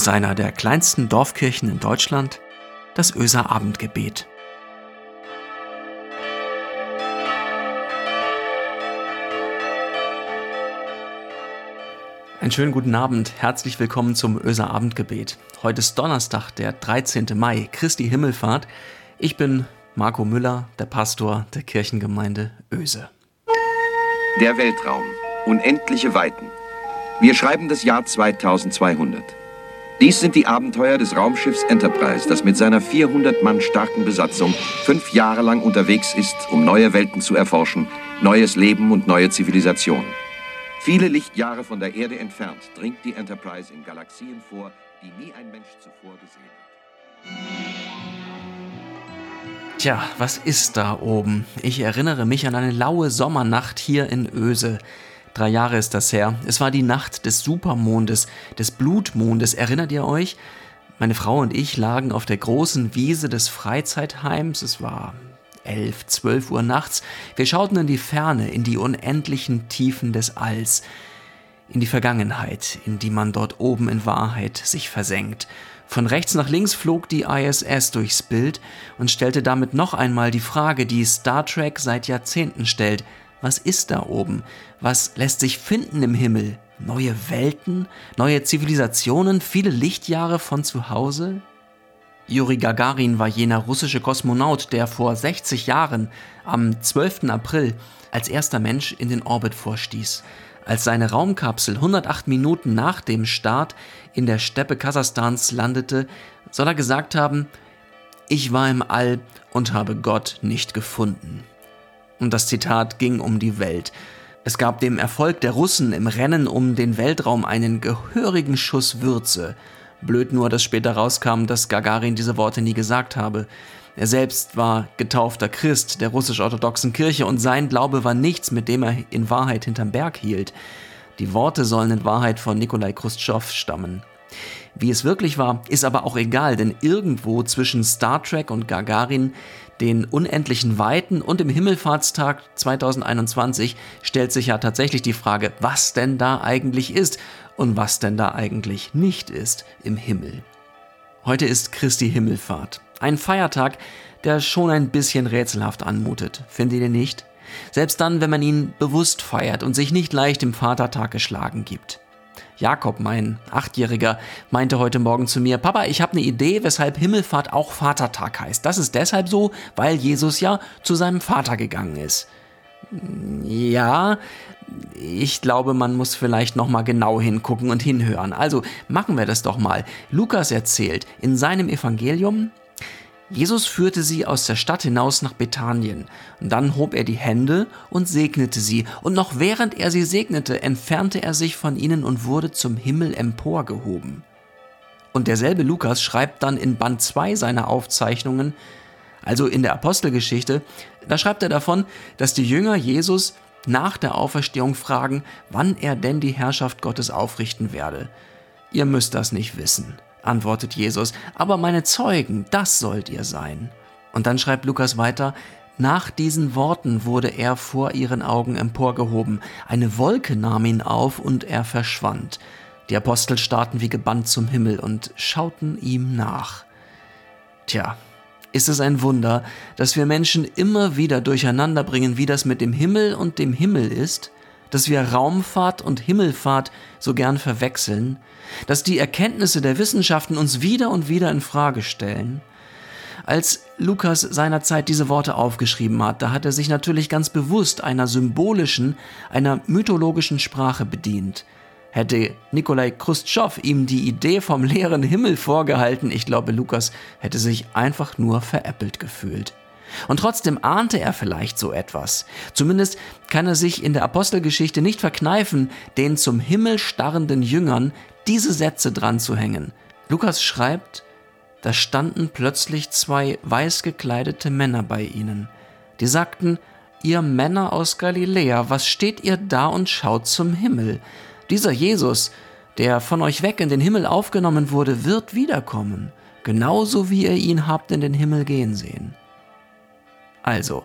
aus einer der kleinsten Dorfkirchen in Deutschland, das Öser Abendgebet. Einen schönen guten Abend, herzlich willkommen zum Öser Abendgebet. Heute ist Donnerstag, der 13. Mai, Christi Himmelfahrt. Ich bin Marco Müller, der Pastor der Kirchengemeinde Öse. Der Weltraum, unendliche Weiten. Wir schreiben das Jahr 2200. Dies sind die Abenteuer des Raumschiffs Enterprise, das mit seiner 400 Mann starken Besatzung fünf Jahre lang unterwegs ist, um neue Welten zu erforschen, neues Leben und neue Zivilisationen. Viele Lichtjahre von der Erde entfernt dringt die Enterprise in Galaxien vor, die nie ein Mensch zuvor gesehen hat. Tja, was ist da oben? Ich erinnere mich an eine laue Sommernacht hier in Öse. Drei Jahre ist das her. Es war die Nacht des Supermondes, des Blutmondes. Erinnert ihr euch? Meine Frau und ich lagen auf der großen Wiese des Freizeitheims. Es war elf, zwölf Uhr nachts. Wir schauten in die Ferne, in die unendlichen Tiefen des Alls, in die Vergangenheit, in die man dort oben in Wahrheit sich versenkt. Von rechts nach links flog die ISS durchs Bild und stellte damit noch einmal die Frage, die Star Trek seit Jahrzehnten stellt. Was ist da oben? Was lässt sich finden im Himmel? Neue Welten? Neue Zivilisationen? Viele Lichtjahre von zu Hause? Juri Gagarin war jener russische Kosmonaut, der vor 60 Jahren am 12. April als erster Mensch in den Orbit vorstieß. Als seine Raumkapsel 108 Minuten nach dem Start in der Steppe Kasachstans landete, soll er gesagt haben, ich war im All und habe Gott nicht gefunden. Und das Zitat ging um die Welt. Es gab dem Erfolg der Russen im Rennen um den Weltraum einen gehörigen Schuss Würze. Blöd nur, dass später rauskam, dass Gagarin diese Worte nie gesagt habe. Er selbst war getaufter Christ der russisch-orthodoxen Kirche und sein Glaube war nichts, mit dem er in Wahrheit hinterm Berg hielt. Die Worte sollen in Wahrheit von Nikolai Khrushchev stammen. Wie es wirklich war, ist aber auch egal, denn irgendwo zwischen Star Trek und Gagarin den unendlichen Weiten und dem Himmelfahrtstag 2021 stellt sich ja tatsächlich die Frage, was denn da eigentlich ist und was denn da eigentlich nicht ist im Himmel. Heute ist Christi Himmelfahrt, ein Feiertag, der schon ein bisschen rätselhaft anmutet, findet ihr nicht? Selbst dann, wenn man ihn bewusst feiert und sich nicht leicht im Vatertag geschlagen gibt. Jakob, mein Achtjähriger, meinte heute Morgen zu mir, Papa, ich habe eine Idee, weshalb Himmelfahrt auch Vatertag heißt. Das ist deshalb so, weil Jesus ja zu seinem Vater gegangen ist. Ja, ich glaube, man muss vielleicht noch mal genau hingucken und hinhören. Also machen wir das doch mal. Lukas erzählt in seinem Evangelium, Jesus führte sie aus der Stadt hinaus nach Bethanien, und dann hob er die Hände und segnete sie, und noch während er sie segnete, entfernte er sich von ihnen und wurde zum Himmel emporgehoben. Und derselbe Lukas schreibt dann in Band 2 seiner Aufzeichnungen, also in der Apostelgeschichte, da schreibt er davon, dass die Jünger Jesus nach der Auferstehung fragen, wann er denn die Herrschaft Gottes aufrichten werde. Ihr müsst das nicht wissen antwortet Jesus, aber meine Zeugen, das sollt ihr sein. Und dann schreibt Lukas weiter, nach diesen Worten wurde er vor ihren Augen emporgehoben, eine Wolke nahm ihn auf und er verschwand. Die Apostel starrten wie gebannt zum Himmel und schauten ihm nach. Tja, ist es ein Wunder, dass wir Menschen immer wieder durcheinander bringen, wie das mit dem Himmel und dem Himmel ist? Dass wir Raumfahrt und Himmelfahrt so gern verwechseln, dass die Erkenntnisse der Wissenschaften uns wieder und wieder in Frage stellen. Als Lukas seinerzeit diese Worte aufgeschrieben hat, da hat er sich natürlich ganz bewusst einer symbolischen, einer mythologischen Sprache bedient. Hätte Nikolai Khrushchev ihm die Idee vom leeren Himmel vorgehalten, ich glaube, Lukas hätte sich einfach nur veräppelt gefühlt. Und trotzdem ahnte er vielleicht so etwas. Zumindest kann er sich in der Apostelgeschichte nicht verkneifen, den zum Himmel starrenden Jüngern diese Sätze dran zu hängen. Lukas schreibt, da standen plötzlich zwei weiß gekleidete Männer bei ihnen. Die sagten, ihr Männer aus Galiläa, was steht ihr da und schaut zum Himmel? Dieser Jesus, der von euch weg in den Himmel aufgenommen wurde, wird wiederkommen, genauso wie ihr ihn habt in den Himmel gehen sehen. Also,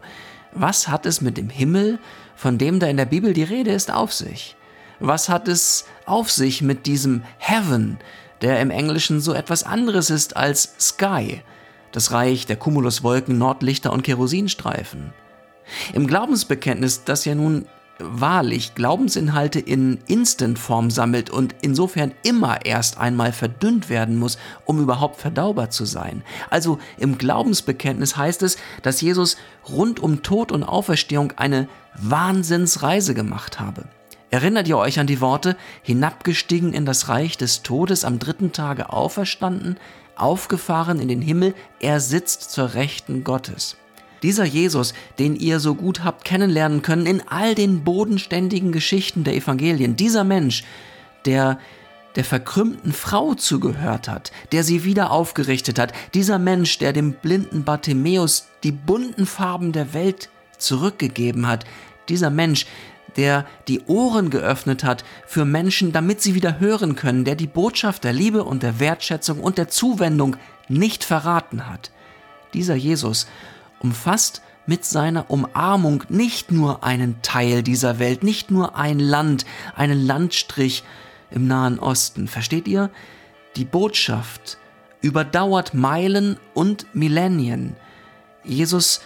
was hat es mit dem Himmel, von dem da in der Bibel die Rede ist, auf sich? Was hat es auf sich mit diesem Heaven, der im Englischen so etwas anderes ist als Sky, das Reich der Cumuluswolken, Nordlichter und Kerosinstreifen. Im Glaubensbekenntnis, das ja nun wahrlich Glaubensinhalte in Instantform sammelt und insofern immer erst einmal verdünnt werden muss, um überhaupt verdaubar zu sein. Also im Glaubensbekenntnis heißt es, dass Jesus rund um Tod und Auferstehung eine Wahnsinnsreise gemacht habe. Erinnert ihr euch an die Worte, hinabgestiegen in das Reich des Todes, am dritten Tage auferstanden, aufgefahren in den Himmel, er sitzt zur Rechten Gottes. Dieser Jesus, den ihr so gut habt kennenlernen können in all den bodenständigen Geschichten der Evangelien, dieser Mensch, der der verkrümmten Frau zugehört hat, der sie wieder aufgerichtet hat, dieser Mensch, der dem blinden Bartimäus die bunten Farben der Welt zurückgegeben hat, dieser Mensch, der die Ohren geöffnet hat für Menschen, damit sie wieder hören können, der die Botschaft der Liebe und der Wertschätzung und der Zuwendung nicht verraten hat. Dieser Jesus umfasst mit seiner Umarmung nicht nur einen Teil dieser Welt, nicht nur ein Land, einen Landstrich im Nahen Osten. Versteht ihr? Die Botschaft überdauert Meilen und Millennien. Jesus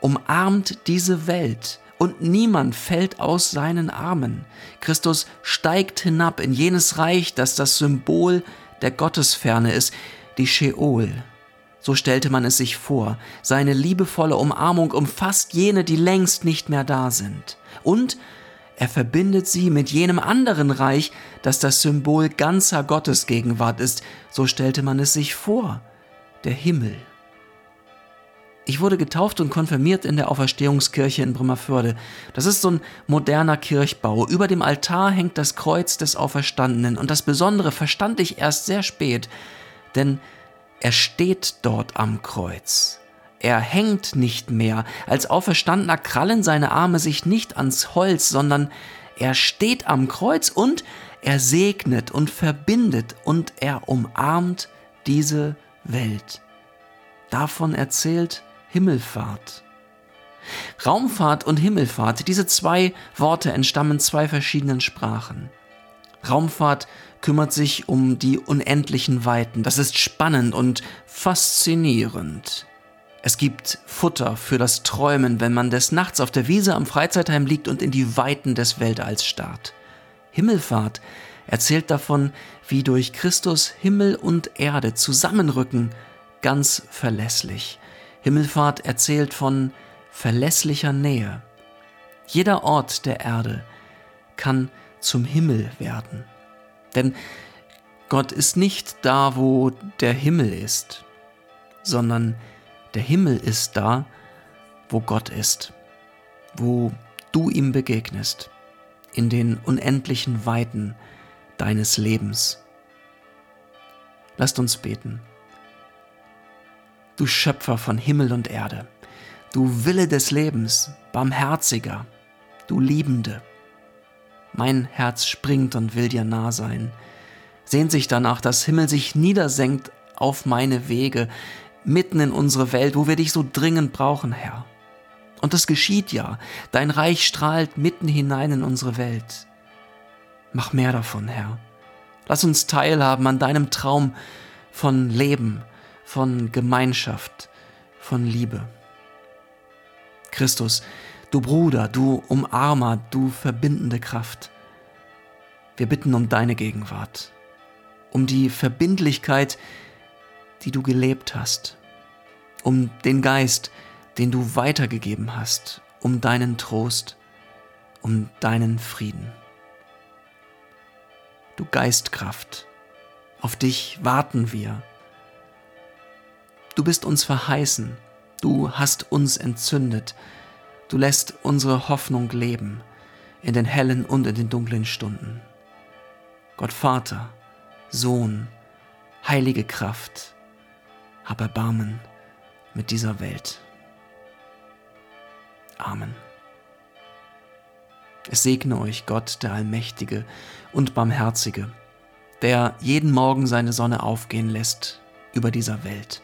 umarmt diese Welt und niemand fällt aus seinen Armen. Christus steigt hinab in jenes Reich, das das Symbol der Gottesferne ist, die Sheol. So stellte man es sich vor. Seine liebevolle Umarmung umfasst jene, die längst nicht mehr da sind. Und er verbindet sie mit jenem anderen Reich, das das Symbol ganzer Gottesgegenwart ist. So stellte man es sich vor. Der Himmel. Ich wurde getauft und konfirmiert in der Auferstehungskirche in Bremerförde. Das ist so ein moderner Kirchbau. Über dem Altar hängt das Kreuz des Auferstandenen. Und das Besondere verstand ich erst sehr spät, denn er steht dort am Kreuz. Er hängt nicht mehr. Als Auferstandener krallen seine Arme sich nicht ans Holz, sondern er steht am Kreuz und er segnet und verbindet und er umarmt diese Welt. Davon erzählt Himmelfahrt. Raumfahrt und Himmelfahrt, diese zwei Worte entstammen zwei verschiedenen Sprachen. Raumfahrt kümmert sich um die unendlichen Weiten. Das ist spannend und faszinierend. Es gibt Futter für das Träumen, wenn man des Nachts auf der Wiese am Freizeitheim liegt und in die Weiten des Weltalls starrt. Himmelfahrt erzählt davon, wie durch Christus Himmel und Erde zusammenrücken, ganz verlässlich. Himmelfahrt erzählt von verlässlicher Nähe. Jeder Ort der Erde kann zum Himmel werden. Denn Gott ist nicht da, wo der Himmel ist, sondern der Himmel ist da, wo Gott ist, wo du ihm begegnest, in den unendlichen Weiten deines Lebens. Lasst uns beten. Du Schöpfer von Himmel und Erde, du Wille des Lebens, barmherziger, du Liebende, mein Herz springt und will dir nah sein. Sehnt sich danach, dass Himmel sich niedersenkt auf meine Wege, mitten in unsere Welt, wo wir dich so dringend brauchen, Herr. Und das geschieht ja. Dein Reich strahlt mitten hinein in unsere Welt. Mach mehr davon, Herr. Lass uns teilhaben an deinem Traum von Leben, von Gemeinschaft, von Liebe. Christus, Du Bruder, du Umarmer, du verbindende Kraft. Wir bitten um deine Gegenwart, um die Verbindlichkeit, die du gelebt hast, um den Geist, den du weitergegeben hast, um deinen Trost, um deinen Frieden. Du Geistkraft, auf dich warten wir. Du bist uns verheißen, du hast uns entzündet, Du lässt unsere Hoffnung leben in den hellen und in den dunklen Stunden. Gott Vater, Sohn, heilige Kraft, hab Erbarmen mit dieser Welt. Amen. Es segne euch Gott, der Allmächtige und Barmherzige, der jeden Morgen seine Sonne aufgehen lässt über dieser Welt,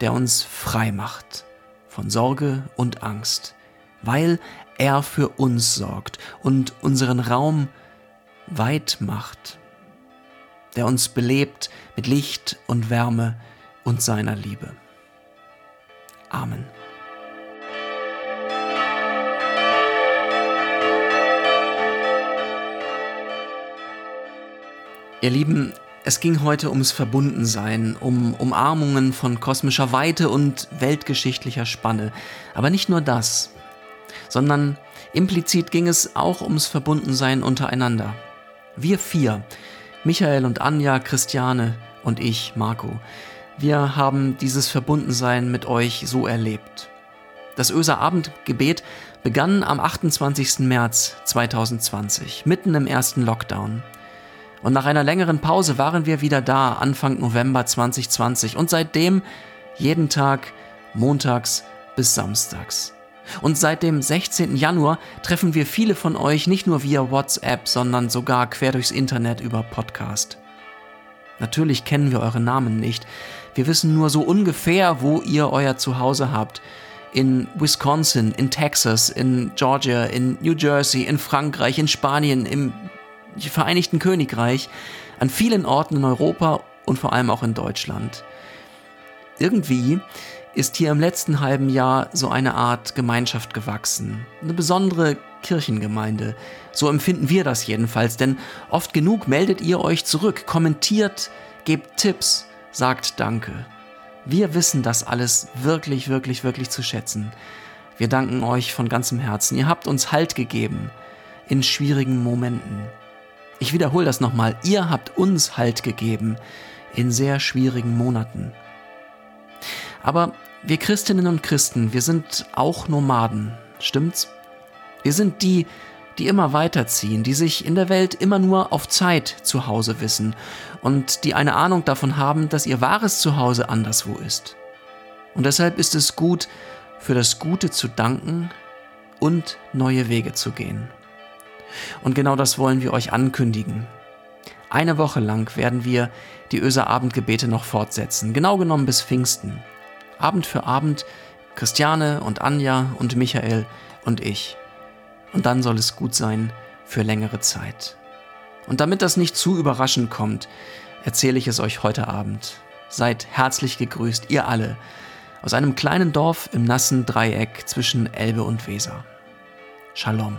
der uns frei macht von Sorge und Angst, weil er für uns sorgt und unseren Raum weit macht. der uns belebt mit Licht und Wärme und seiner Liebe. Amen. Ihr Lieben, es ging heute ums Verbundensein, um Umarmungen von kosmischer Weite und weltgeschichtlicher Spanne. Aber nicht nur das, sondern implizit ging es auch ums Verbundensein untereinander. Wir vier, Michael und Anja, Christiane und ich, Marco, wir haben dieses Verbundensein mit euch so erlebt. Das Öser Abendgebet begann am 28. März 2020, mitten im ersten Lockdown. Und nach einer längeren Pause waren wir wieder da, Anfang November 2020 und seitdem jeden Tag, montags bis samstags. Und seit dem 16. Januar treffen wir viele von euch nicht nur via WhatsApp, sondern sogar quer durchs Internet über Podcast. Natürlich kennen wir eure Namen nicht. Wir wissen nur so ungefähr, wo ihr euer Zuhause habt. In Wisconsin, in Texas, in Georgia, in New Jersey, in Frankreich, in Spanien, im Vereinigten Königreich, an vielen Orten in Europa und vor allem auch in Deutschland. Irgendwie ist hier im letzten halben Jahr so eine Art Gemeinschaft gewachsen. Eine besondere Kirchengemeinde. So empfinden wir das jedenfalls, denn oft genug meldet ihr euch zurück, kommentiert, gebt Tipps, sagt Danke. Wir wissen das alles wirklich, wirklich, wirklich zu schätzen. Wir danken euch von ganzem Herzen. Ihr habt uns Halt gegeben in schwierigen Momenten. Ich wiederhole das nochmal. Ihr habt uns Halt gegeben in sehr schwierigen Monaten. Aber wir Christinnen und Christen, wir sind auch Nomaden, stimmt's? Wir sind die, die immer weiterziehen, die sich in der Welt immer nur auf Zeit zu Hause wissen und die eine Ahnung davon haben, dass ihr wahres Zuhause anderswo ist. Und deshalb ist es gut, für das Gute zu danken und neue Wege zu gehen. Und genau das wollen wir euch ankündigen. Eine Woche lang werden wir die Öser Abendgebete noch fortsetzen, genau genommen bis Pfingsten. Abend für Abend Christiane und Anja und Michael und ich. Und dann soll es gut sein für längere Zeit. Und damit das nicht zu überraschend kommt, erzähle ich es euch heute Abend. Seid herzlich gegrüßt, ihr alle, aus einem kleinen Dorf im nassen Dreieck zwischen Elbe und Weser. Shalom.